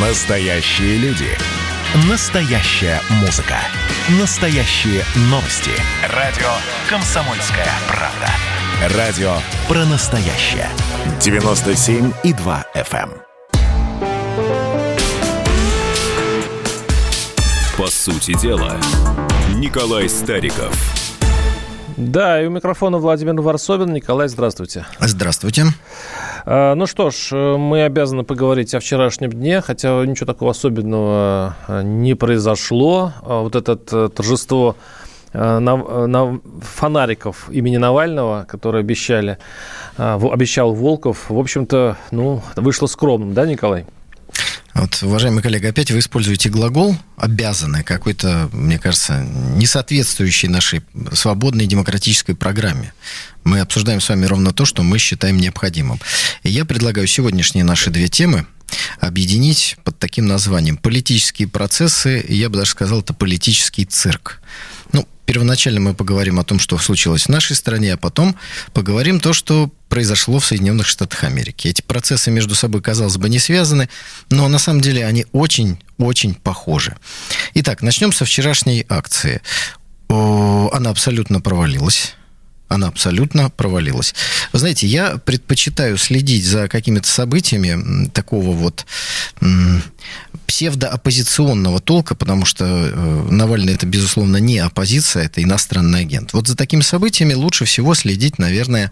Настоящие люди. Настоящая музыка. Настоящие новости. Радио «Комсомольская правда». Радио про настоящее. 97,2 FM. эм. По сути дела, Николай Стариков. Да, и у микрофона Владимир Варсобин. Николай, здравствуйте. Здравствуйте. А, Ну что ж, э, мы обязаны поговорить о вчерашнем дне, хотя ничего такого особенного э, не произошло. Вот это э, торжество э, на, на фонариков имени Навального, которые обещали, э, обещал Волков, в общем-то, ну, вышло скромным, да, Николай? Вот, уважаемый коллега, опять вы используете глагол «обязаны», какой-то, мне кажется, не соответствующий нашей свободной демократической программе. Мы обсуждаем с вами ровно то, что мы считаем необходимым. И я предлагаю сегодняшние наши две темы объединить под таким названием «Политические процессы», я бы даже сказал, это политический цирк. Ну, первоначально мы поговорим о том, что случилось в нашей стране, а потом поговорим то, что произошло в Соединенных Штатах Америки. Эти процессы между собой, казалось бы, не связаны, но на самом деле они очень-очень похожи. Итак, начнем со вчерашней акции. Она абсолютно провалилась. Она абсолютно провалилась. Вы знаете, я предпочитаю следить за какими-то событиями такого вот псевдооппозиционного толка, потому что э, Навальный это, безусловно, не оппозиция, это иностранный агент. Вот за такими событиями лучше всего следить, наверное,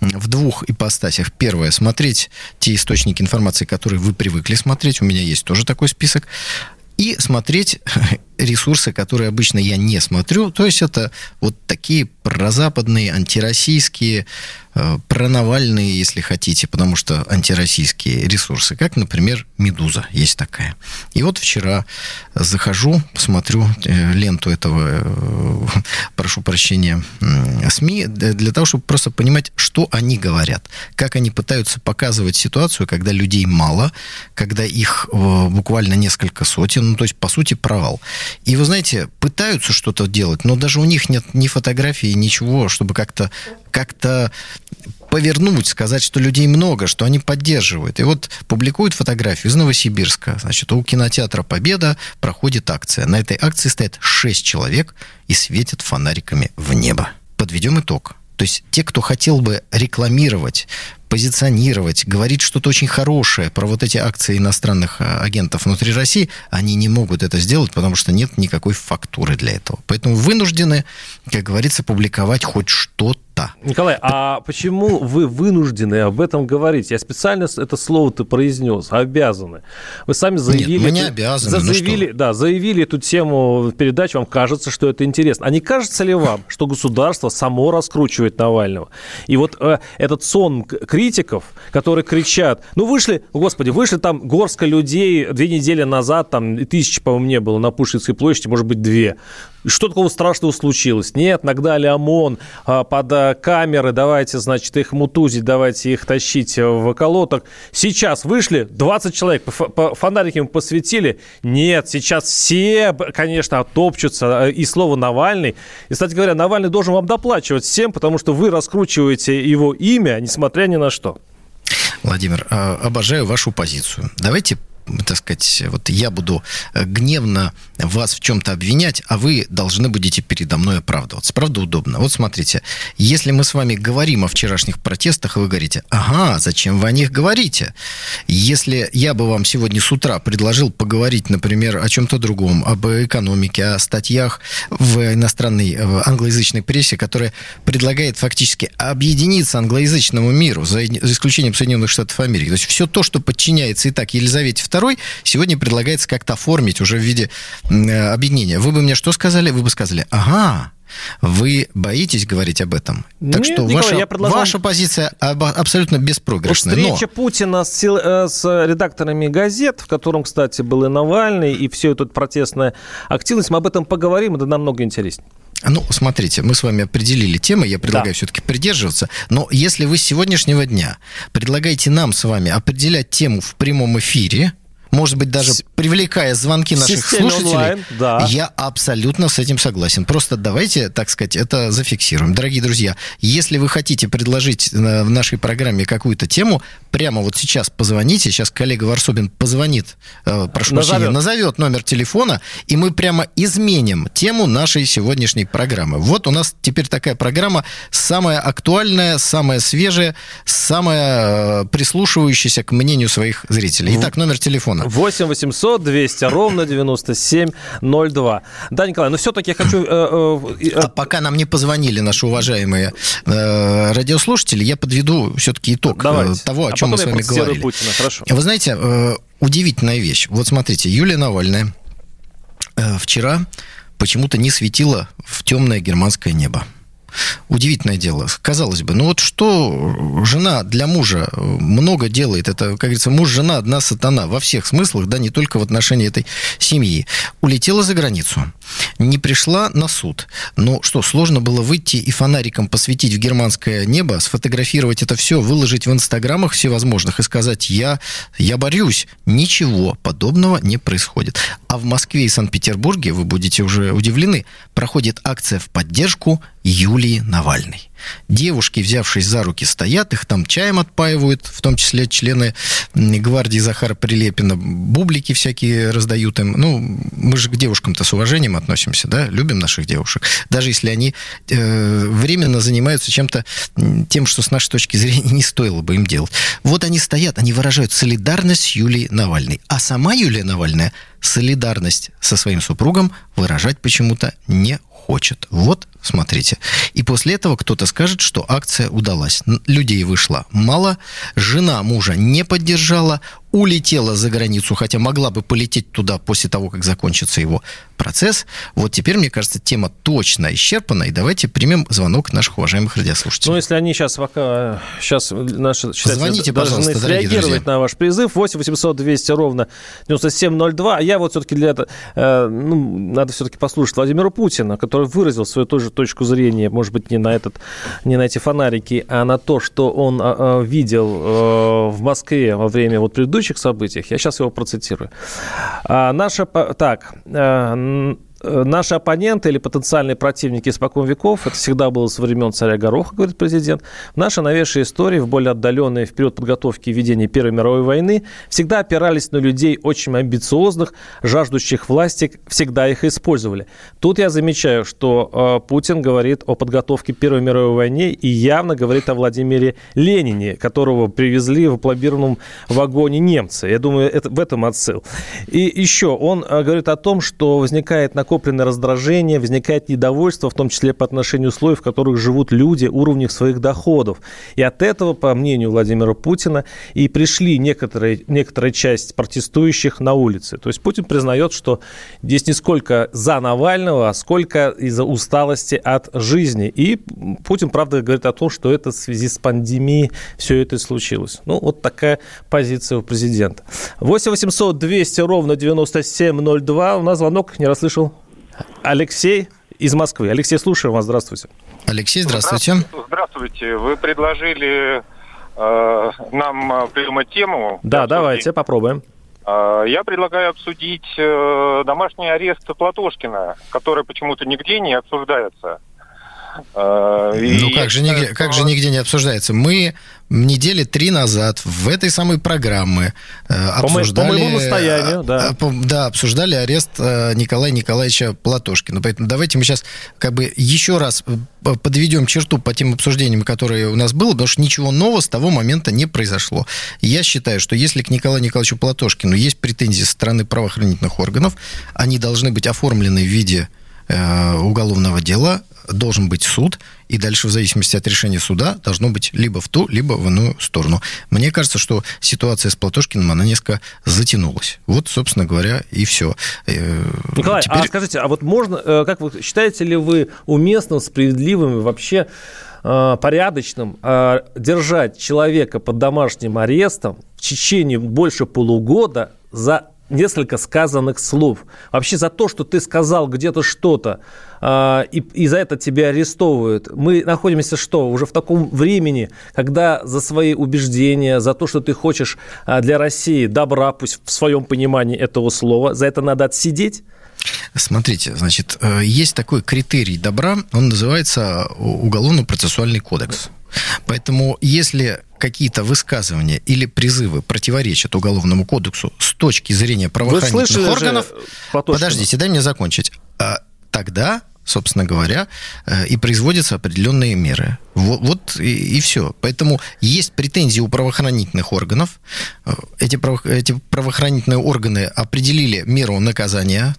в двух ипостасях. Первое, смотреть те источники информации, которые вы привыкли смотреть. У меня есть тоже такой список и смотреть ресурсы, которые обычно я не смотрю. То есть это вот такие прозападные, антироссийские, э, пронавальные, если хотите, потому что антироссийские ресурсы, как, например, «Медуза» есть такая. И вот вчера захожу, смотрю э, ленту этого, э, прошу прощения, СМИ, для того, чтобы просто понимать, что они говорят, как они пытаются показывать ситуацию, когда людей мало, когда их э, буквально несколько сотен, ну, то есть, по сути, провал. И вы знаете, пытаются что-то делать, но даже у них нет ни фотографий, ничего, чтобы как-то как-то повернуть, сказать, что людей много, что они поддерживают. И вот публикуют фотографию из Новосибирска. Значит, у кинотеатра «Победа» проходит акция. На этой акции стоят шесть человек и светят фонариками в небо. Подведем итог. То есть те, кто хотел бы рекламировать, позиционировать, говорить что-то очень хорошее про вот эти акции иностранных а, агентов внутри России, они не могут это сделать, потому что нет никакой фактуры для этого. Поэтому вынуждены, как говорится, публиковать хоть что-то. Николай, а почему вы вынуждены об этом говорить? Я специально это слово-то произнес. Обязаны. Вы сами заявили... мы не обязаны, за- ну заявили, да, заявили эту тему в передаче, вам кажется, что это интересно. А не кажется ли вам, что государство само раскручивает Навального? И вот э, этот сон критиков, которые кричат, ну вышли, господи, вышли там горстка людей две недели назад, там тысячи, по-моему, не было на Пушкинской площади, может быть, две. Что такого страшного случилось? Нет, нагнали ОМОН а, под а, камеры, давайте, значит, их мутузить, давайте их тащить э, в околоток. Сейчас вышли 20 человек, по, фо- по фонарикам посветили. Нет, сейчас все, конечно, топчутся. э, И слово Навальный. И, кстати говоря, Навальный должен вам доплачивать всем, потому что вы раскручиваете его имя, несмотря ни на что. Владимир, а, обожаю вашу позицию. Давайте так сказать, вот я буду э, гневно вас в чем-то обвинять, а вы должны будете передо мной оправдываться. Правда удобно? Вот смотрите, если мы с вами говорим о вчерашних протестах, вы говорите, ага, зачем вы о них говорите? Если я бы вам сегодня с утра предложил поговорить, например, о чем-то другом, об экономике, о статьях в иностранной э, англоязычной прессе, которая предлагает фактически объединиться англоязычному миру, за исключением Соединенных Штатов Америки. То есть все то, что подчиняется и так Елизавете II, сегодня предлагается как-то оформить уже в виде э, объединения. Вы бы мне что сказали? Вы бы сказали, ага, вы боитесь говорить об этом. Так Нет, что Николай, ваша, я предложил- ваша позиция абсолютно беспроигрышная. Но- встреча Путина с, э, с редакторами газет, в котором, кстати, был и Навальный, и все эта протестная активность, мы об этом поговорим, это намного интереснее. Ну, смотрите, мы с вами определили темы, я предлагаю Да. все-таки придерживаться, но если вы с сегодняшнего дня предлагаете нам с вами определять тему в прямом эфире, может быть, даже привлекая звонки наших системе слушателей, онлайн, да. я абсолютно с этим согласен. Просто давайте, так сказать, это зафиксируем. Дорогие друзья, если вы хотите предложить э, в нашей программе какую-то тему, прямо вот сейчас позвоните, сейчас коллега Варсобин позвонит, э, прошу Назовет. прощения, назовет номер телефона, и мы прямо изменим тему нашей сегодняшней программы. Вот у нас теперь такая программа самая актуальная, самая свежая, самая э, прислушивающаяся к мнению своих зрителей. Итак, номер телефона. 8 800 200 ровно 9702. Да, Николай, но все-таки я хочу... э, э, э, А пока нам не позвонили наши уважаемые э, радиослушатели, я подведу все-таки итог э, Давайте. того, о А чем мы с вами говорили. Путина, хорошо. Вы знаете, э, удивительная вещь. Вот смотрите, Юлия Навальная вчера почему-то не светила в темное германское небо. Удивительное дело. Казалось бы, ну вот что жена для мужа много делает, это, как говорится, муж-жена одна сатана во всех смыслах, да, не только в отношении этой семьи. Улетела за границу, не пришла на суд. Ну что, сложно было выйти и фонариком посветить в германское небо, сфотографировать это все, выложить в инстаграмах всевозможных и сказать, я, я борюсь. Ничего подобного не происходит. А в Москве и Санкт-Петербурге, вы будете уже удивлены, проходит акция в поддержку Юлии Навальной. Девушки, взявшись за руки, стоят, их там чаем отпаивают, в том числе члены гвардии Захара Прилепина, бублики всякие раздают им. Ну, мы же к девушкам-то с уважением относимся, да, любим наших девушек. Даже если они э, временно занимаются чем-то тем, что с нашей точки зрения не стоило бы им делать. Вот они стоят, они выражают солидарность с Юлией Навальной. А сама Юлия Навальная солидарность со своим супругом выражать почему-то не хочет. Вот, смотрите. И после этого кто-то скажет, что акция удалась. Людей вышло мало, жена мужа не поддержала, улетела за границу, хотя могла бы полететь туда после того, как закончится его процесс. Вот теперь, мне кажется, тема точно исчерпана, и давайте примем звонок наших уважаемых радиослушателей. Ну, если они сейчас пока... Сейчас наши читатели Звоните, должны среагировать на ваш призыв. 8 800 200 ровно 9702. А я вот все-таки для этого... э, ну, надо все-таки послушать Владимира Путина, который выразил свою тоже точку зрения, может быть, не на, этот, не на эти фонарики, а на то, что он э, э, видел э, в Москве во время вот предыдущих событий. Я сейчас его процитирую. А, наша... Так... э, н- э, Наши оппоненты или потенциальные противники испокон веков, это всегда было со времен царя Гороха, говорит президент, в нашей новейшей истории, в более отдаленной в период подготовки и ведения Первой мировой войны, всегда опирались на людей очень амбициозных, жаждущих власти, всегда их использовали. Тут я замечаю, что э, Путин говорит о подготовке Первой мировой войне и явно говорит о Владимире Ленине, которого привезли в апломбированном вагоне немцы. Я думаю, это, в этом отсыл. И еще он э, говорит о том, что возникает накопленное раздражение, возникает недовольство, в том числе по отношению условий, в которых живут люди, уровнях своих доходов. И от этого, по мнению Владимира Путина, и пришли некоторые, некоторая часть протестующих на улице. То есть Путин признает, что здесь не сколько за Навального, а сколько из-за усталости от жизни. И Путин, правда, говорит о том, что это в связи с пандемией все это случилось. Ну, вот такая позиция у президента. 8 800 200 ровно 9702. У нас звонок, не расслышал. Алексей из Москвы. Алексей, слушаем вас. Здравствуйте. Алексей, здравствуйте. Здравствуйте. Вы предложили э, нам э, придумать тему. Да, для давайте, попробуем. Э, я предлагаю обсудить э, домашний арест Платошкина, который почему-то нигде не обсуждается. И Ну как же, нигде, как же нигде не обсуждается? Мы недели три назад в этой самой программе э, обсуждали... по моему настоянию, да. э, да, обсуждали арест э, Николая Николаевича Платошкина. Поэтому давайте мы сейчас как бы еще раз э, подведем черту по тем обсуждениям, которые у нас было, потому что ничего нового с того момента не произошло. Я считаю, что если к Николаю Николаевичу Платошкину есть претензии со стороны правоохранительных органов, они должны быть оформлены в виде э, уголовного дела, должен быть суд, и дальше в зависимости от решения суда должно быть либо в ту, либо в иную сторону. Мне кажется, что ситуация с Платошкиным, она несколько затянулась. Вот, собственно говоря, и все. Николай, а скажите, а вот можно, э, как вы считаете ли вы уместным, справедливым и вообще э, порядочным э, держать человека под домашним арестом в течение больше полугода за несколько сказанных слов. Вообще за то, что ты сказал где-то что-то, э, и, и за это тебя арестовывают. Мы находимся что? Уже в таком времени, когда за свои убеждения, за то, что ты хочешь э, для России добра, пусть в своем понимании этого слова, за это надо отсидеть? Смотрите, значит, э, есть такой критерий добра, он называется уголовно-процессуальный кодекс. Поэтому если какие-то высказывания или призывы противоречат уголовному кодексу с точки зрения правоохранительных органов, подождите, дай мне закончить, а тогда собственно говоря, э, и производятся определенные меры. Вот, вот и, и все. Поэтому есть претензии у правоохранительных органов. Э, эти, право, эти правоохранительные органы определили меру наказания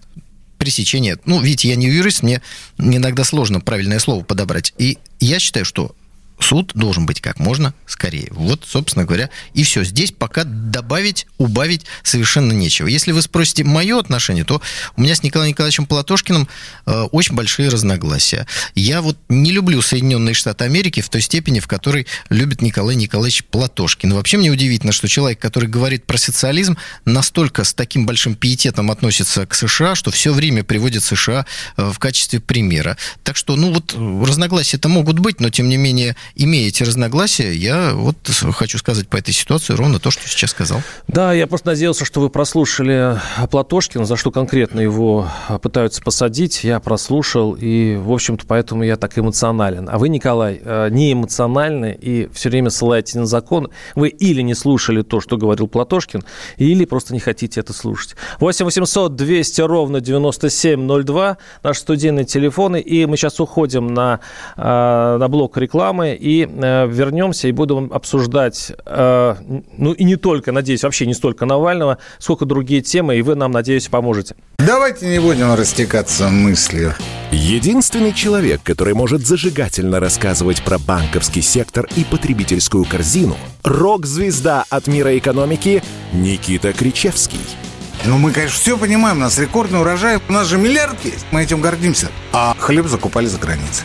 пресечения. Ну, видите, я не юрист, мне иногда сложно правильное слово подобрать. И я считаю, что суд должен быть как можно скорее. Вот, собственно говоря, и все. Здесь пока добавить, убавить совершенно нечего. Если вы спросите мое отношение, то у меня с Николаем Николаевичем Платошкиным э, очень большие разногласия. Я вот не люблю Соединенные Штаты Америки в той степени, в которой любит Николай Николаевич Платошкин. Вообще мне удивительно, что человек, который говорит про социализм, настолько с таким большим пиететом относится к США, что все время приводит США э, в качестве примера. Так что, ну вот, разногласия-то могут быть, но тем не менее имея эти разногласия, я вот хочу сказать по этой ситуации ровно то, что сейчас сказал. Да, я просто надеялся, что вы прослушали Платошкина, за что конкретно его пытаются посадить. Я прослушал, и, в общем-то, поэтому я так эмоционален. А вы, Николай, э, не эмоциональны и все время ссылаетесь на закон. Вы или не слушали то, что говорил Платошкин, или просто не хотите это слушать. 8 800 200 ровно 9702, наши студийные телефоны, и мы сейчас уходим на, на блок рекламы и э, вернемся и будем обсуждать, э, ну и не только, надеюсь, вообще не столько Навального, сколько другие темы, и вы нам, надеюсь, поможете. Давайте не будем растекаться мыслью. Единственный человек, который может зажигательно рассказывать про банковский сектор и потребительскую корзину, рок-звезда от мира экономики Никита Кричевский. Ну, мы, конечно, все понимаем, у нас рекордный урожай, у нас же миллиард есть, мы этим гордимся. А хлеб закупали за границей.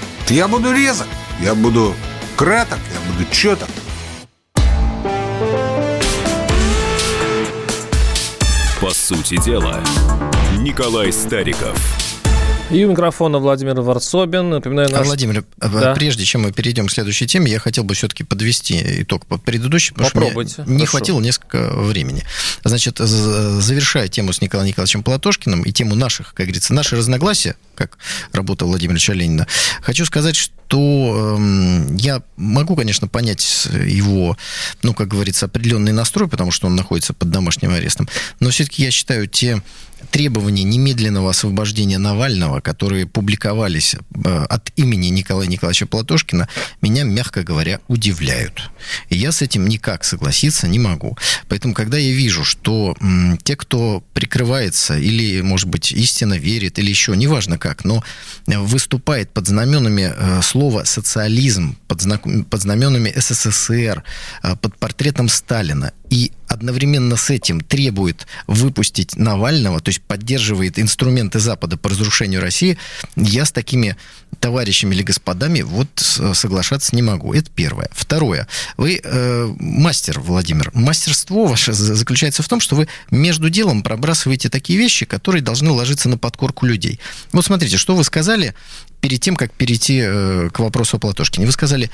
Я буду резок, я буду краток, я буду четок. По сути дела, Николай Стариков – и у микрофона Владимир Варсобин. Напоминаю, наш... Владимир, э, да. прежде чем мы перейдем к следующей теме, я хотел бы все-таки подвести итог по предыдущей, потому Попробуйте. что мне не хватило несколько времени. Значит, завершая тему с Николаем Николаевичем Платошкиным и тему наших, как говорится, наши разногласия, как работа Владимира Ленина, хочу сказать, что э, я могу, конечно, понять его, ну, как говорится, определенный настрой, потому что он находится под домашним арестом, но все-таки я считаю те требования немедленного освобождения Навального, которые публиковались э, от имени Николая Николаевича Платошкина, меня, мягко говоря, удивляют. И я с этим никак согласиться не могу. Поэтому, когда я вижу, что те, кто прикрывается или, может быть, истинно верит, или еще, неважно как, но выступает под знаменами э, слова «социализм», под, знаменами СССР, э, под портретом Сталина, и одновременно с этим требует выпустить Навального, то есть поддерживает инструменты Запада по разрушению России, я с такими товарищами или господами вот соглашаться не могу. Это первое. Второе. Вы э, мастер, Владимир. Мастерство ваше заключается в том, что вы между делом пробрасываете такие вещи, которые должны ложиться на подкорку людей. Вот смотрите, что вы сказали перед тем, как перейти э, к вопросу о Платошкине. Вы сказали,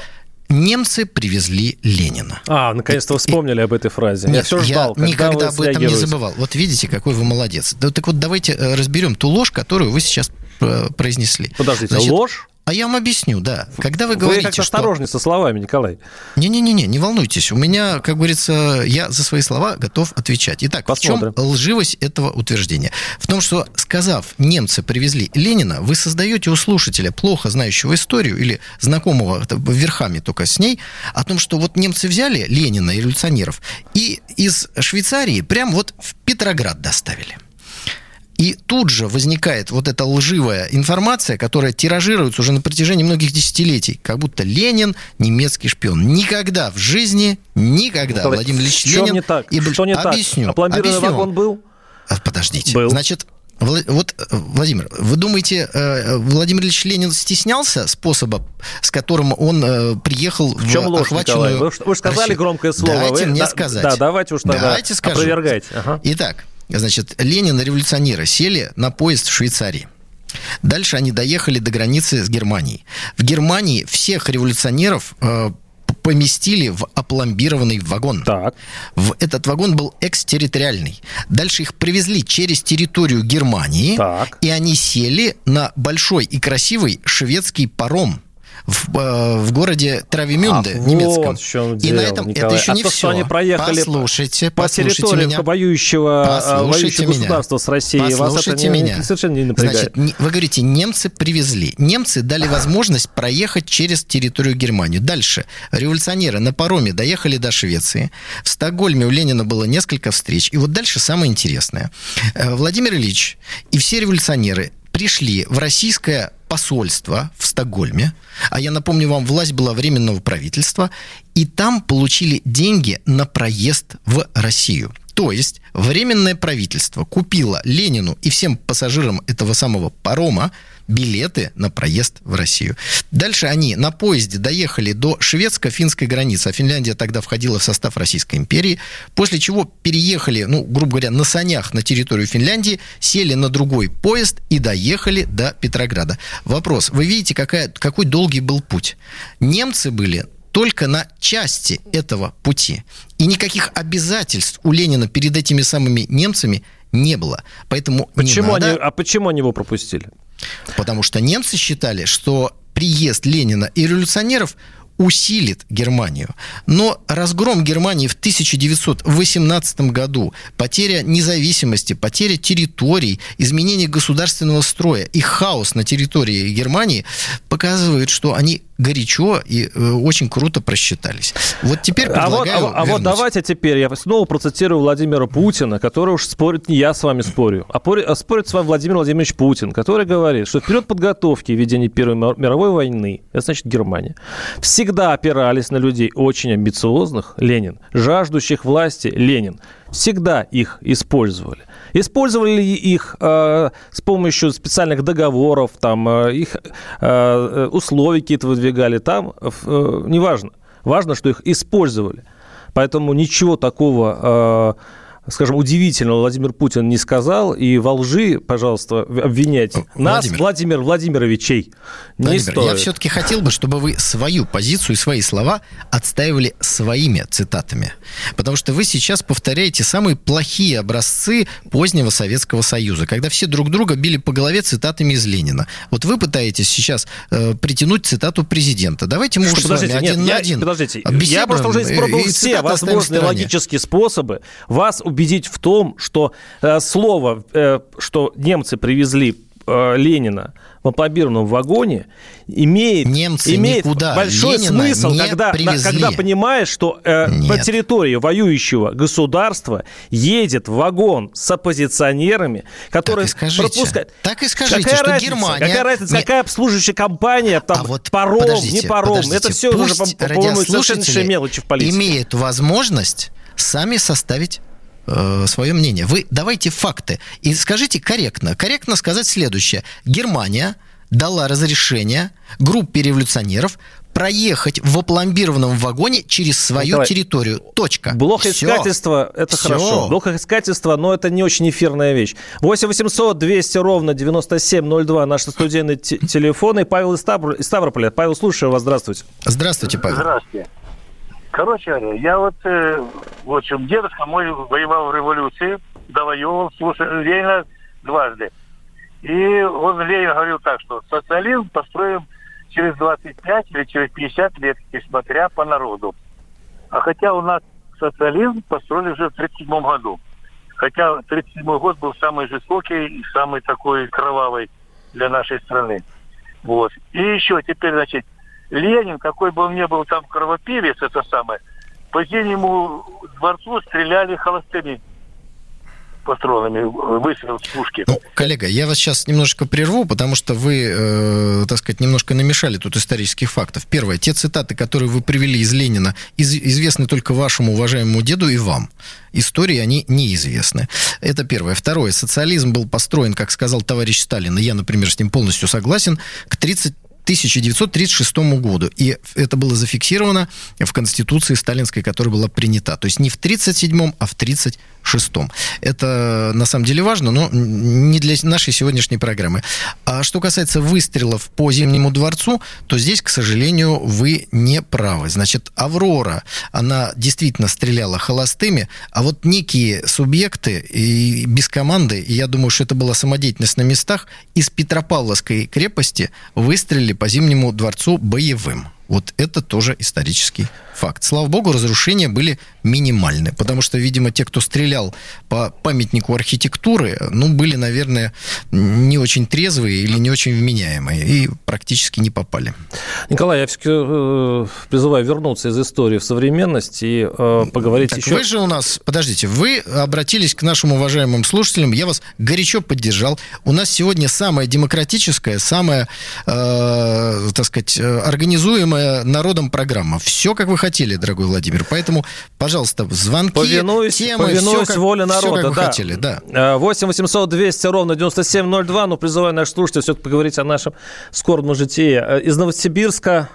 немцы привезли Ленина. А, наконец-то вы вспомнили и, об этой фразе. Нет, я все ждал, я никогда об этом не забывал. Вот видите, какой вы молодец. Да, так вот давайте э, разберем ту ложь, которую вы сейчас э, произнесли. Подождите, Значит, ложь? А я вам объясню, да. Когда вы, вы говорите, как осторожнее что... со словами, Николай. Не-не-не, не волнуйтесь. У меня, как говорится, я за свои слова готов отвечать. Итак, Посмотрим. в чем лживость этого утверждения? В том, что, сказав, немцы привезли Ленина, вы создаете у слушателя, плохо знающего историю или знакомого верхами только с ней, о том, что вот немцы взяли Ленина и революционеров и из Швейцарии прям вот в Петроград доставили. И тут же возникает вот эта лживая информация, которая тиражируется уже на протяжении многих десятилетий, как будто Ленин немецкий шпион. Никогда в жизни, никогда Николай, Владимир Ильич чем Ленин... не так? И... Что не объясню, так? Опломбированный объясню. вагон был? А, Подождите. Был. Значит, вот, Владимир, вы думаете, э, Владимир Ильич Ленин стеснялся способа, с которым он э, приехал В чем в ложь, охваченную Николай? Вы, вы же сказали Россию? громкое слово. Дайте Вы- мне да, сказать. Да, давайте уж тогда Давайте скажу. опровергайте. Ага. Итак, значит, Ленин и революционеры сели на поезд в Швейцарии. Дальше они доехали до границы с Германией. В Германии всех революционеров э, поместили в опломбированный вагон. Так. В этот вагон был экстерриториальный. Дальше их привезли через территорию Германии, Так. и они сели на большой и красивый шведский паром в, э, в городе Травимюнде Ах, немецком. вот в чем и дело, на этом Николай. это еще а не то, все. что они проехали послушайте, по послушайте территории меня. воюющего, а, Послушайте воюющего меня. государства с Россией, вас это Послушайте не- меня. совершенно не напрягает. Значит, не- вы говорите, немцы привезли. Немцы дали возможность проехать через территорию Германии. Дальше. Революционеры на пароме доехали до Швеции. В Стокгольме у Ленина было несколько встреч. И вот дальше самое интересное. Э, Владимир Ильич и все революционеры пришли в российское посольство в Стокгольме, а я напомню вам, власть была временного правительства, и там получили деньги на проезд в Россию. То есть временное правительство купило Ленину и всем пассажирам этого самого парома билеты на проезд в Россию. Дальше они на поезде доехали до шведско-финской границы, а Финляндия тогда входила в состав Российской империи, после чего переехали, ну, грубо говоря, на санях на территорию Финляндии, сели на другой поезд и доехали до Петрограда. Вопрос, вы видите, какая, какой долгий был путь? Немцы были только на части этого пути. И никаких обязательств у Ленина перед этими самыми немцами не было. Поэтому не Почему надо... они, а почему они его пропустили? Потому что немцы считали, что приезд Ленина и революционеров усилит Германию. Но разгром Германии в 1918 году, потеря независимости, потеря территорий, изменение государственного строя и хаос на территории Германии показывают, что они горячо и э, очень круто просчитались. Вот теперь А вот, предлагаю а, а вот давайте теперь я снова процитирую Владимира Путина, который уж спорит, не я с вами спорю, а, пори- а спорит с вами Владимир Владимирович Путин, который говорит, что в период подготовки ведения Первой ми- мировой войны, это значит Германия, всегда опирались на людей очень амбициозных, Ленин, жаждущих власти, Ленин, всегда их использовали. Использовали ли их э, с помощью специальных договоров, там, э, их э, э, условия какие-то выдвигали там, э, неважно. Важно, что их использовали. Поэтому ничего такого, э, скажем, удивительного Владимир Путин не сказал. И во лжи, пожалуйста, обвинять нас, Владимир. Владимир Владимировичей, не Владимир, стоит. я все-таки хотел бы, чтобы вы свою позицию и свои слова отстаивали своими цитатами. Потому что вы сейчас повторяете самые плохие образцы позднего Советского Союза, когда все друг друга били по голове цитатами из Ленина. Вот вы пытаетесь сейчас э, притянуть цитату президента. Давайте мы Что, уж с вами подождите, нет, один я- на один. подождите, я просто уже испробовал все возможные логические способы вас убедить в том, что э, слово, э, что немцы привезли э, Ленина в опломбированном вагоне, имеет, Немцы имеет никуда большой Ленина смысл, когда, привезли. когда понимаешь, что э, по Нет. территории воюющего государства едет вагон с оппозиционерами, которые Так и скажите. пропускают. Так и скажите, какая что разница, Германия- Какая разница, Не- какая обслуживающая компания, там, а вот паром, подождите, не паром, подождите. это все уже, по-моему, совершеннейшие мелочи в политике. имеют возможность сами составить свое мнение. Вы давайте факты и скажите корректно. Корректно сказать следующее. Германия дала разрешение группе революционеров проехать в опломбированном вагоне через свою Николай, территорию. Точка. Блохоискательство – это Всё. хорошо. Блохоискательство, но это не очень эфирная вещь. 8 800 200 ровно 9702 наши студийные те- телефоны. Павел из Ставрополя. Павел, слушаю вас. Здравствуйте. Здравствуйте, Павел. Здравствуйте. Короче говоря, я вот, э, в общем, дедушка мой воевал в революции, довоевывал, слушай, Ленина дважды. И он, Ленин, говорил так, что социализм построим через 25 или через 50 лет, смотря по народу. А хотя у нас социализм построили уже в 1937 году. Хотя 1937 год был самый жестокий и самый такой кровавый для нашей страны. Вот. И еще теперь, значит, Ленин, какой бы он ни был там кровопивец, это самое, по зимнему дворцу стреляли холостыми. патронами выстрелил с пушки. Ну, коллега, я вас сейчас немножечко прерву, потому что вы, э, так сказать, немножко намешали тут исторических фактов. Первое, те цитаты, которые вы привели из Ленина, из, известны только вашему уважаемому деду и вам. Истории они неизвестны. Это первое. Второе, социализм был построен, как сказал товарищ Сталин, и я, например, с ним полностью согласен, к 30 1936 году. И это было зафиксировано в Конституции сталинской, которая была принята. То есть не в 1937, а в 1936. Это на самом деле важно, но не для нашей сегодняшней программы. А что касается выстрелов по Зимнему дворцу, то здесь, к сожалению, вы не правы. Значит, Аврора, она действительно стреляла холостыми, а вот некие субъекты и без команды, и я думаю, что это была самодеятельность на местах, из Петропавловской крепости выстрелили по Зимнему дворцу боевым. Вот это тоже исторический факт. Слава богу, разрушения были минимальны, потому что, видимо, те, кто стрелял по памятнику архитектуры, ну, были, наверное, не очень трезвые или не очень вменяемые и практически не попали. Николай, я все-таки э, призываю вернуться из истории в современность и э, поговорить так еще... Вы же у нас, подождите, вы обратились к нашим уважаемым слушателям, я вас горячо поддержал. У нас сегодня самая демократическая, самая, э, так сказать, организуемая народом программа. Все, как вы хотели, дорогой Владимир. Поэтому, пожалуйста, звонки, повинуюсь, темы, повинуюсь все, как, воле народа, все, как вы да. хотели. Да. 8 800 200 ровно 9702, но призываю наших слушателей все-таки поговорить о нашем скорбном житии. Э, Из Новосибирска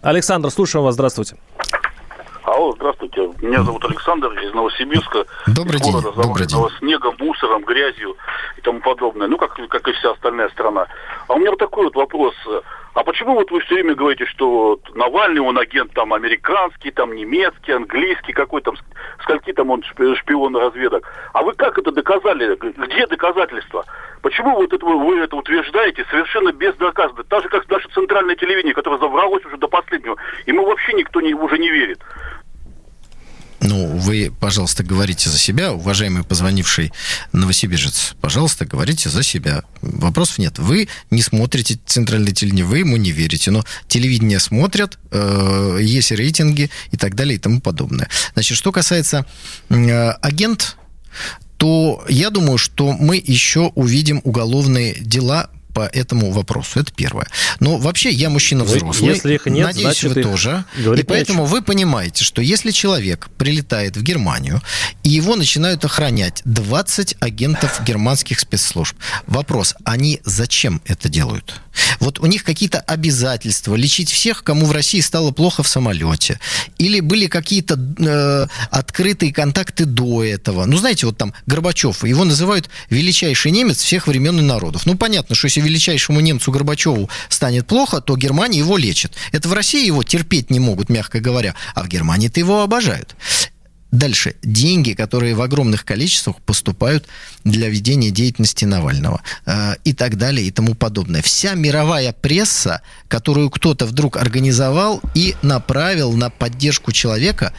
Александр, слушаем вас, здравствуйте. Алло, здравствуйте. Меня зовут Александр из Новосибирска. Добрый из день, города, добрый заваленного снегом, мусором, грязью и тому подобное. Ну, как, как и вся остальная страна. А у меня вот такой вот вопрос. А почему вот вы все время говорите, что Навальный, он агент там американский, там немецкий, английский, какой там, скольки там он шпион разведок? А вы как это доказали? Где доказательства? Почему вот это, вы это утверждаете совершенно бездоказанно? Так же, как наше центральное телевидение, которое завралось уже до последнего. Ему вообще никто не, уже не верит. Ну, вы, пожалуйста, говорите за себя, уважаемый позвонивший новосибиржец. Пожалуйста, говорите за себя. Вопросов нет. Вы не смотрите центральное телевидение, вы ему не верите. Но телевидение смотрят, э, есть рейтинги и так далее и тому подобное. Значит, что касается э, агент, то я думаю, что мы еще увидим уголовные дела по этому вопросу. Это первое. Но вообще я мужчина взрослый. Если их нет, Надеюсь, значит, вы тоже. И поэтому вы понимаете, что если человек прилетает в Германию, и его начинают охранять 20 агентов германских спецслужб, вопрос, они зачем это делают? Вот у них какие-то обязательства лечить всех, кому в России стало плохо в самолете. Или были какие-то э, открытые контакты до этого. Ну, знаете, вот там Горбачев, его называют величайший немец всех времен и народов. Ну, понятно, что если величайшему немцу Горбачеву станет плохо, то Германия его лечит. Это в России его терпеть не могут, мягко говоря, а в Германии-то его обожают. Дальше. Деньги, которые в огромных количествах поступают для ведения деятельности Навального э, и так далее и тому подобное. Вся мировая пресса, которую кто-то вдруг организовал и направил на поддержку человека,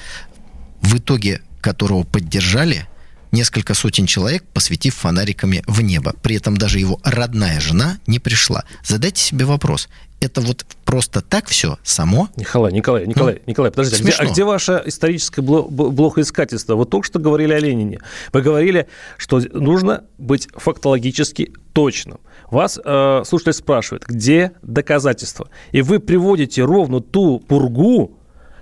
в итоге которого поддержали несколько сотен человек, посветив фонариками в небо. При этом даже его родная жена не пришла. Задайте себе вопрос. Это вот просто так все само? Николай, Николай, Николай, ну, Николай, подождите, а где, а где ваше историческое блохоискательство? Вы только что говорили о Ленине. Вы говорили, что нужно быть фактологически точным. Вас э, слушатель спрашивает, где доказательства? И вы приводите ровно ту пургу,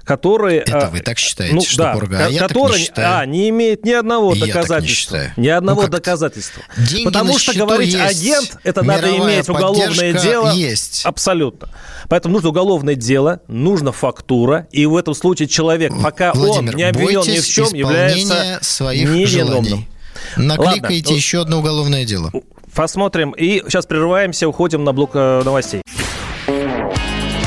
которые... Это вы так считаете, ну, что да, пурга, а я которые, так не считаю. А, не имеет ни одного я доказательства. Не ни одного ну, доказательства. Деньги Потому что говорить есть. агент, это надо иметь уголовное дело. Есть. Абсолютно. Поэтому нужно уголовное дело, нужна фактура, и в этом случае человек, пока Владимир, он не обвинен ни в чем, является своих невиновным. Накликайте Ладно. еще одно уголовное дело. Посмотрим. И сейчас прерываемся, уходим на блок э, новостей.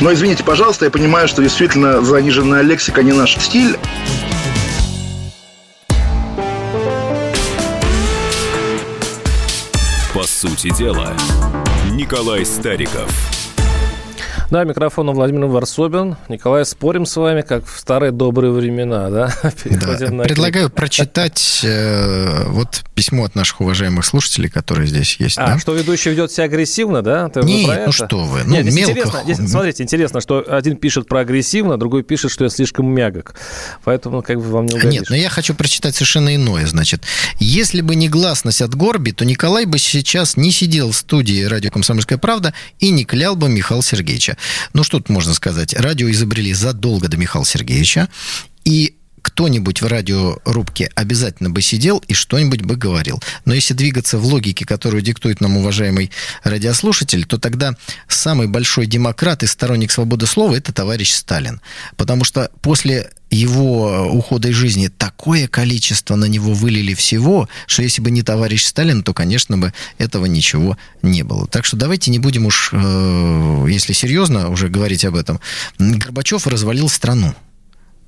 Но извините, пожалуйста, я понимаю, что действительно заниженная лексика не наш стиль. По сути дела, Николай Стариков. Да, микрофон у Владимир Варсобин. Николай, спорим с вами, как в старые добрые времена, да? да. На Предлагаю прочитать э, вот письмо от наших уважаемых слушателей, которые здесь есть. А, да? что ведущий ведет себя агрессивно, да? Ты Нет, ну это? что вы, ну, Нет, здесь мелко... Интересно, здесь, смотрите, интересно, что один пишет про агрессивно, другой пишет, что я слишком мягок. Поэтому как бы вам не угодишь. Нет, но я хочу прочитать совершенно иное. Значит, если бы не гласность от Горби, то Николай бы сейчас не сидел в студии радио «Комсомольская правда» и не клял бы Михаила Сергеевича. Ну, что тут можно сказать? Радио изобрели задолго до Михаила Сергеевича, и кто-нибудь в радиорубке обязательно бы сидел и что-нибудь бы говорил. Но если двигаться в логике, которую диктует нам уважаемый радиослушатель, то тогда самый большой демократ и сторонник свободы слова – это товарищ Сталин. Потому что после его ухода из жизни такое количество на него вылили всего, что если бы не товарищ Сталин, то, конечно бы, этого ничего не было. Так что давайте не будем уж, э, если серьезно уже говорить об этом. Горбачев развалил страну.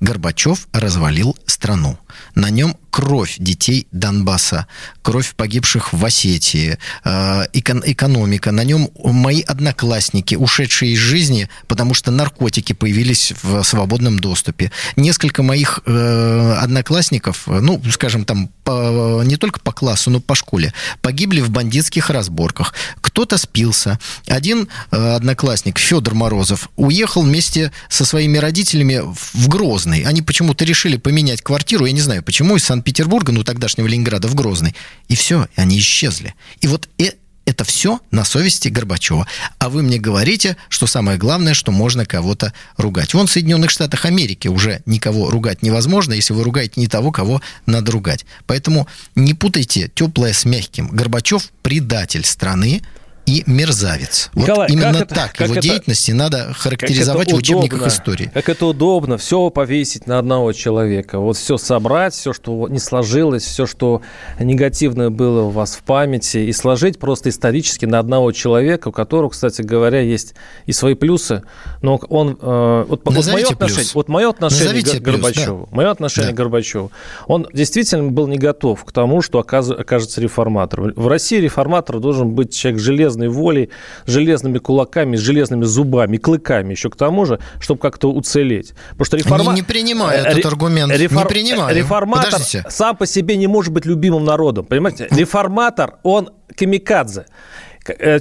Горбачев развалил страну. На нем кровь детей Донбасса, кровь погибших в Осетии, э, эко- экономика. На нем мои одноклассники, ушедшие из жизни, потому что наркотики появились в свободном доступе. Несколько моих э, одноклассников, ну, скажем, там, по, не только по классу, но по школе, погибли в бандитских разборках. Кто-то спился. Один э, одноклассник, Федор Морозов, уехал вместе со своими родителями в Грозный. Они почему-то решили поменять квартиру, я не знаю почему, из Санкт-Петербурга, ну, тогдашнего Ленинграда, в Грозный. И все, они исчезли. И вот э это все на совести Горбачева. А вы мне говорите, что самое главное, что можно кого-то ругать. Вон в Соединенных Штатах Америки уже никого ругать невозможно, если вы ругаете не того, кого надо ругать. Поэтому не путайте теплое с мягким. Горбачев предатель страны, и мерзавец. Николай, вот именно это, так его это, деятельности надо характеризовать в учебниках удобно, истории. Как это удобно, все повесить на одного человека. Вот все собрать, все, что не сложилось, все, что негативное было у вас в памяти, и сложить просто исторически на одного человека, у которого, кстати говоря, есть и свои плюсы. Но он... Э, вот, вот, мое отношение, вот мое отношение Назовите к Горбачеву, да. мое отношение да. к Горбачеву, он действительно был не готов к тому, что окажется реформатором. В России реформатор должен быть человек железной волей, железными кулаками, с железными зубами, клыками еще к тому же, чтобы как-то уцелеть. Потому что реформа... Не, не принимаю этот аргумент. Рефор... Не принимаю. Реформатор Подождите. сам по себе не может быть любимым народом. Понимаете? Реформатор, он камикадзе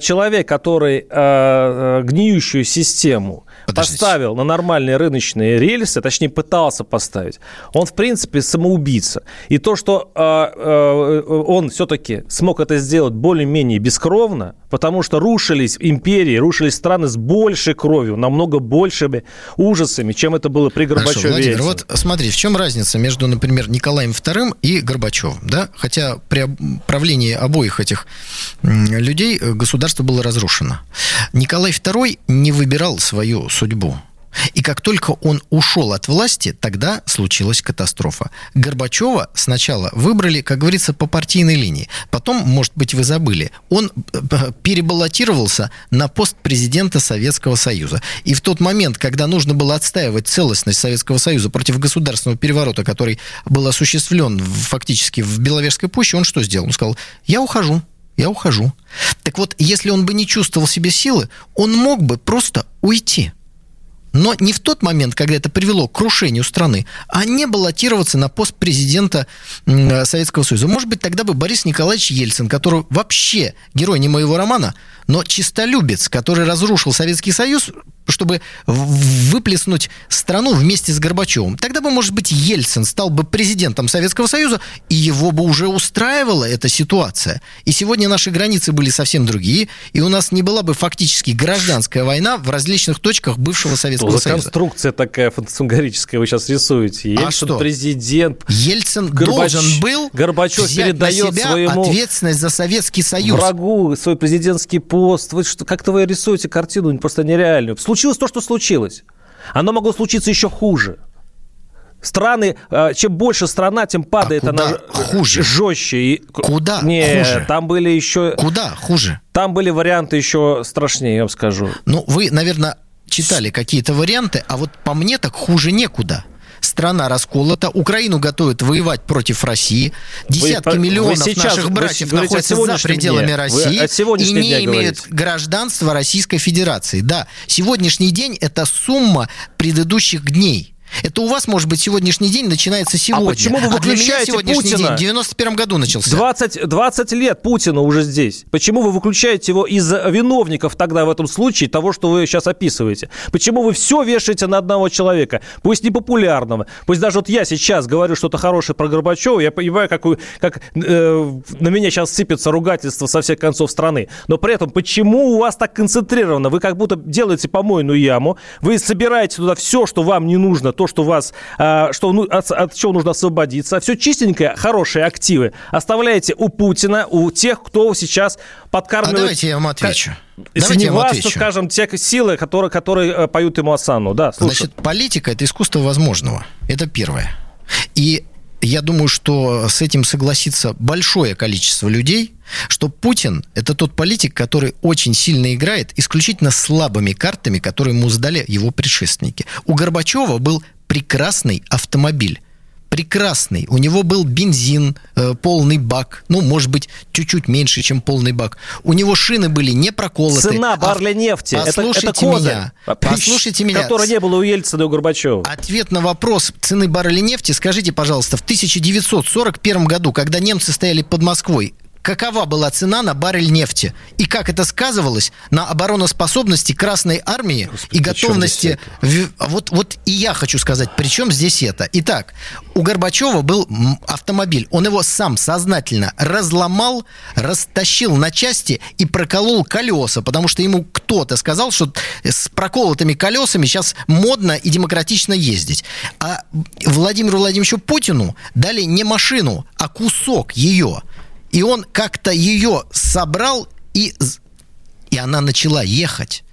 человек, который э, гниющую систему Подождите. поставил на нормальные рыночные рельсы, точнее пытался поставить, он в принципе самоубийца. И то, что э, э, он все-таки смог это сделать более-менее бескровно, потому что рушились империи, рушились страны с большей кровью, намного большими ужасами, чем это было при Горбачеве. Хорошо, Владимир, вот смотри, в чем разница между, например, Николаем II и Горбачевым, да? Хотя при правлении обоих этих людей государство было разрушено. Николай II не выбирал свою судьбу. И как только он ушел от власти, тогда случилась катастрофа. Горбачева сначала выбрали, как говорится, по партийной линии. Потом, может быть, вы забыли, он перебаллотировался на пост президента Советского Союза. И в тот момент, когда нужно было отстаивать целостность Советского Союза против государственного переворота, который был осуществлен фактически в Беловежской пуще, он что сделал? Он сказал, я ухожу я ухожу. Так вот, если он бы не чувствовал себе силы, он мог бы просто уйти. Но не в тот момент, когда это привело к крушению страны, а не баллотироваться на пост президента Советского Союза. Может быть, тогда бы Борис Николаевич Ельцин, который вообще герой не моего романа, но чистолюбец, который разрушил Советский Союз, чтобы выплеснуть страну вместе с Горбачевым. Тогда бы, может быть, Ельцин стал бы президентом Советского Союза, и его бы уже устраивала эта ситуация. И сегодня наши границы были совсем другие, и у нас не была бы фактически гражданская война в различных точках бывшего Советского Что Союза. конструкция такая фантасмагорическая вы сейчас рисуете. Ельцин а что? президент. Ельцин Горбач... должен был Горбачев взять передает на себя своему ответственность за Советский Союз. врагу свой президентский пост. Вы что, как-то вы рисуете картину просто нереальную. Случилось то, что случилось. Оно могло случиться еще хуже. Страны, э, чем больше страна, тем падает а куда она хуже? жестче. И... Куда Нет, хуже? там были еще... Куда хуже? Там были варианты еще страшнее, я вам скажу. Ну, вы, наверное, читали какие-то варианты, а вот по мне так хуже некуда. страна расколота, Украину готовят воевать против России, десятки вы миллионов сейчас- наших вы братьев находятся за пределами. Вы России и не имеют говорите. гражданства Российской Федерации. Да, сегодняшний день это сумма предыдущих дней. Это у вас, может быть, сегодняшний день начинается сегодня. А почему вы для меня выключаете сегодняшний Путина? день в 91 году начался. 20, 20 лет Путина уже здесь. Почему вы выключаете его из виновников тогда в этом случае того, что вы сейчас описываете? Почему вы все вешаете на одного человека? Пусть непопулярного. Пусть даже вот я сейчас говорю что-то хорошее про Горбачева, я понимаю, как, как э, на меня сейчас сыпется ругательство со всех концов страны. Но при этом почему у вас так концентрировано? Вы как будто делаете помойную яму, вы собираете туда все, что вам не нужно, то, что вас, а, что, ну, от, от чего нужно освободиться, все чистенькое, хорошие активы оставляете у Путина, у тех, кто сейчас А подкармливает... давайте я вам отвечу. Если Давайте не вас, отвечу. то, скажем, те силы, которые, которые э, поют ему Асану. Да, слушай. Значит, политика – это искусство возможного. Это первое. И я думаю, что с этим согласится большое количество людей, что Путин – это тот политик, который очень сильно играет исключительно слабыми картами, которые ему сдали его предшественники. У Горбачева был прекрасный автомобиль. Прекрасный. У него был бензин, э, полный бак. Ну, может быть, чуть-чуть меньше, чем полный бак. У него шины были не проколоты. Цена А- барреля нефти. Это- Послушайте это, козырь, меня. Послушайте меня. Которой не было у Ельцина и у Горбачева. Ответ на вопрос цены барреля нефти, скажите, пожалуйста, в 1941 году, когда немцы стояли под Москвой, какова была цена на баррель нефти? И как это сказывалось на обороноспособности Красной Армии и готовности... Вот, вот и я хочу сказать, при чем здесь это? Итак, у Горбачева был автомобиль. Он его сам сознательно разломал, растащил на части и проколол колеса, потому что ему кто-то сказал, что с проколотыми колесами сейчас модно и демократично ездить. А Владимиру Владимировичу Путину дали не машину, а кусок ее. И он как-то ее собрал, и, и она начала ехать.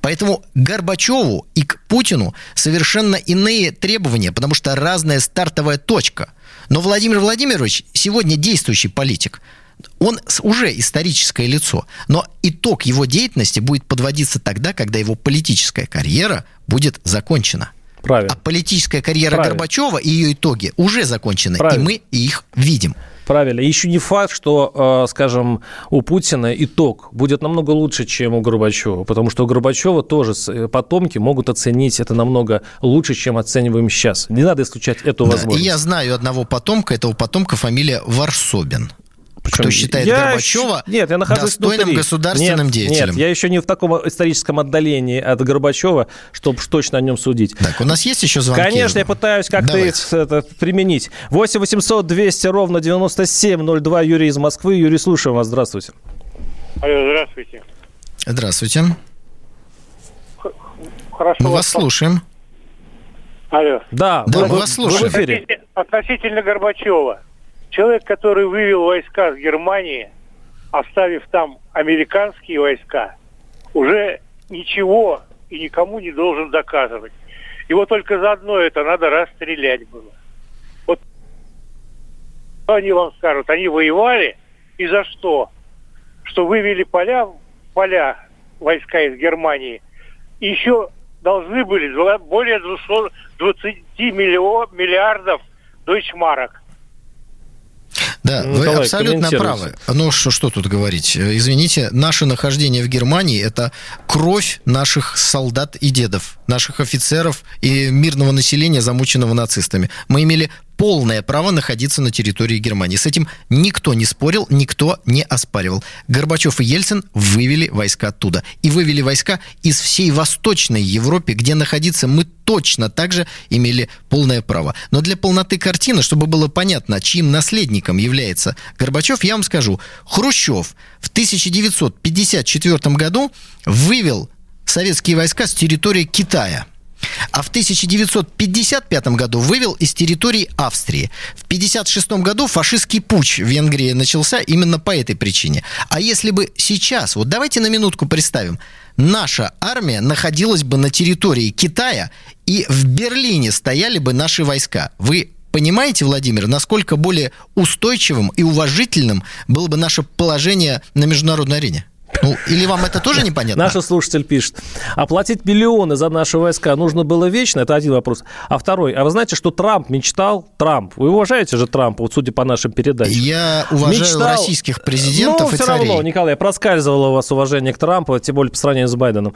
Поэтому Горбачеву и к Путину совершенно иные требования, потому что разная стартовая точка. Но Владимир Владимирович сегодня действующий политик. Он уже историческое лицо, но итог его деятельности будет подводиться тогда, когда его политическая карьера будет закончена. Правильно. А политическая карьера Правильно. Горбачева и ее итоги уже закончены, Правильно. и мы их видим. Правильно. И Еще не факт, что, э, скажем, у Путина итог будет намного лучше, чем у Горбачева. Потому что у Горбачева тоже э, потомки могут оценить это намного лучше, чем оцениваем сейчас. Не надо исключать эту Да, возможность. И я знаю одного потомка, этого потомка фамилия Варсобин. Кто считает Я Горбачева нет, я нахожусь достойным внутри. государственным Нет, деятелем. Нет, я еще не в таком историческом отдалении от Горбачева, чтобы уж точно о нем судить. Так, у нас есть еще звонки? Конечно, я пытаюсь как-то их, это применить. 8 800 200 ровно 9702. Юрий из Москвы. Юрий, слушаем вас. Здравствуйте. Алло, здравствуйте. Здравствуйте. Хорошо. Мы вас слушаем. Алло. Да, Да, вы, мы вас слушаем. вы в эфире. Относительно, относительно Горбачева. Человек, который вывел войска с Германии, оставив там американские войска, уже ничего и никому не должен доказывать. Его только за одно это надо расстрелять было. Вот что они вам скажут, они воевали и за что? Что вывели поля, поля войска из Германии, и еще должны были более 220 миллион, миллиардов дойчмарок. Да, вы Николай, абсолютно комментируйте. правы. Ну, что, что тут говорить? Э, Извините, наше нахождение в Германии – это кровь наших солдат и дедов, наших офицеров и мирного населения, замученного нацистами. Мы имели полное право находиться на территории Германии. С этим никто не спорил, никто не оспаривал. Горбачев и Ельцин вывели войска оттуда. И вывели войска из всей Восточной Европы, где находиться мы точно так же имели полное право. Но для полноты картины, чтобы было понятно, чьим наследником является Горбачев, я вам скажу. Хрущев в 1954 году вывел советские войска с территории Китая. А в 1955 году вывел из территории Австрии. В 1956 году фашистский путч в Венгрии начался именно по этой причине. А если бы сейчас, вот давайте на минутку представим, наша армия находилась бы на территории Китая, и в Берлине стояли бы наши войска. Вы понимаете, Владимир, насколько более устойчивым и уважительным было бы наше положение на международной арене? Ну, или вам это тоже непонятно? Наш слушатель пишет. Оплатить миллионы за наши войска нужно было вечно? Это один вопрос. А второй. А вы знаете, что Трамп мечтал? Трамп. Вы уважаете же Трампа, вот судя по нашим передачам? Я уважаю Мечтал- российских президентов ну, и все царей. равно, Николай, проскальзывало у вас уважение к Трампу, тем более по сравнению с Байденом.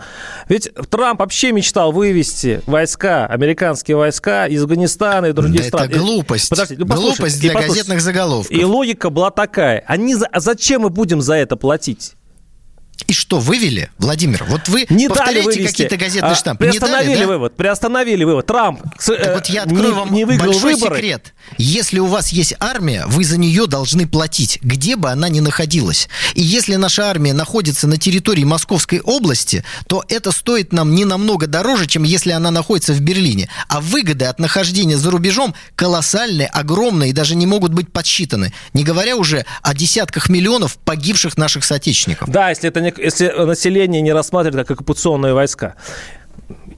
Ведь Трамп вообще мечтал вывести войска, американские войска из Афганистана и других Да стран. это глупость. Подождите, ну, Глупость для газетных заголовков. И логика была такая. Они за... а зачем мы будем за это платить? И что, вывели, Владимир? Вот вы Не повторяете какие-то газетные А, штампы. Не Приостановили дали, да? вывод, приостановили вывод. Трамп э, вот я не, открою вам не выиграл большой выборы. секрет. Если у вас есть армия, вы за нее должны платить, где бы она ни находилась. И если наша армия находится на территории Московской области, то это стоит нам не намного дороже, чем если она находится в Берлине. А выгоды от нахождения за рубежом колоссальные, огромные и даже не могут быть подсчитаны. Не говоря уже о десятках миллионов погибших наших соотечественников. Да, если, это не, если население не рассматривает как оккупационные войска.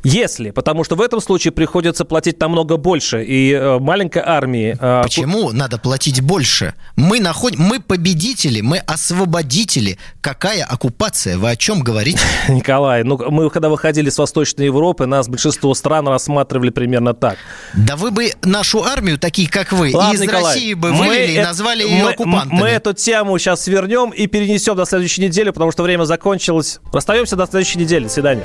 Если, потому что в этом случае приходится платить намного больше, и э, маленькой армии... э, Почему надо платить больше? Мы находим, мы победители, мы освободители. Какая оккупация? Вы о чем говорите? Николай, ну мы когда выходили с Восточной Европы, нас большинство стран рассматривали примерно так. Да вы бы нашу армию, такие как вы, Ладно, из Николай, России бы вывели и назвали ее оккупантами. Мы эту тему сейчас свернем и перенесем до следующей недели, потому что время закончилось. Расстаемся до следующей недели. До свидания.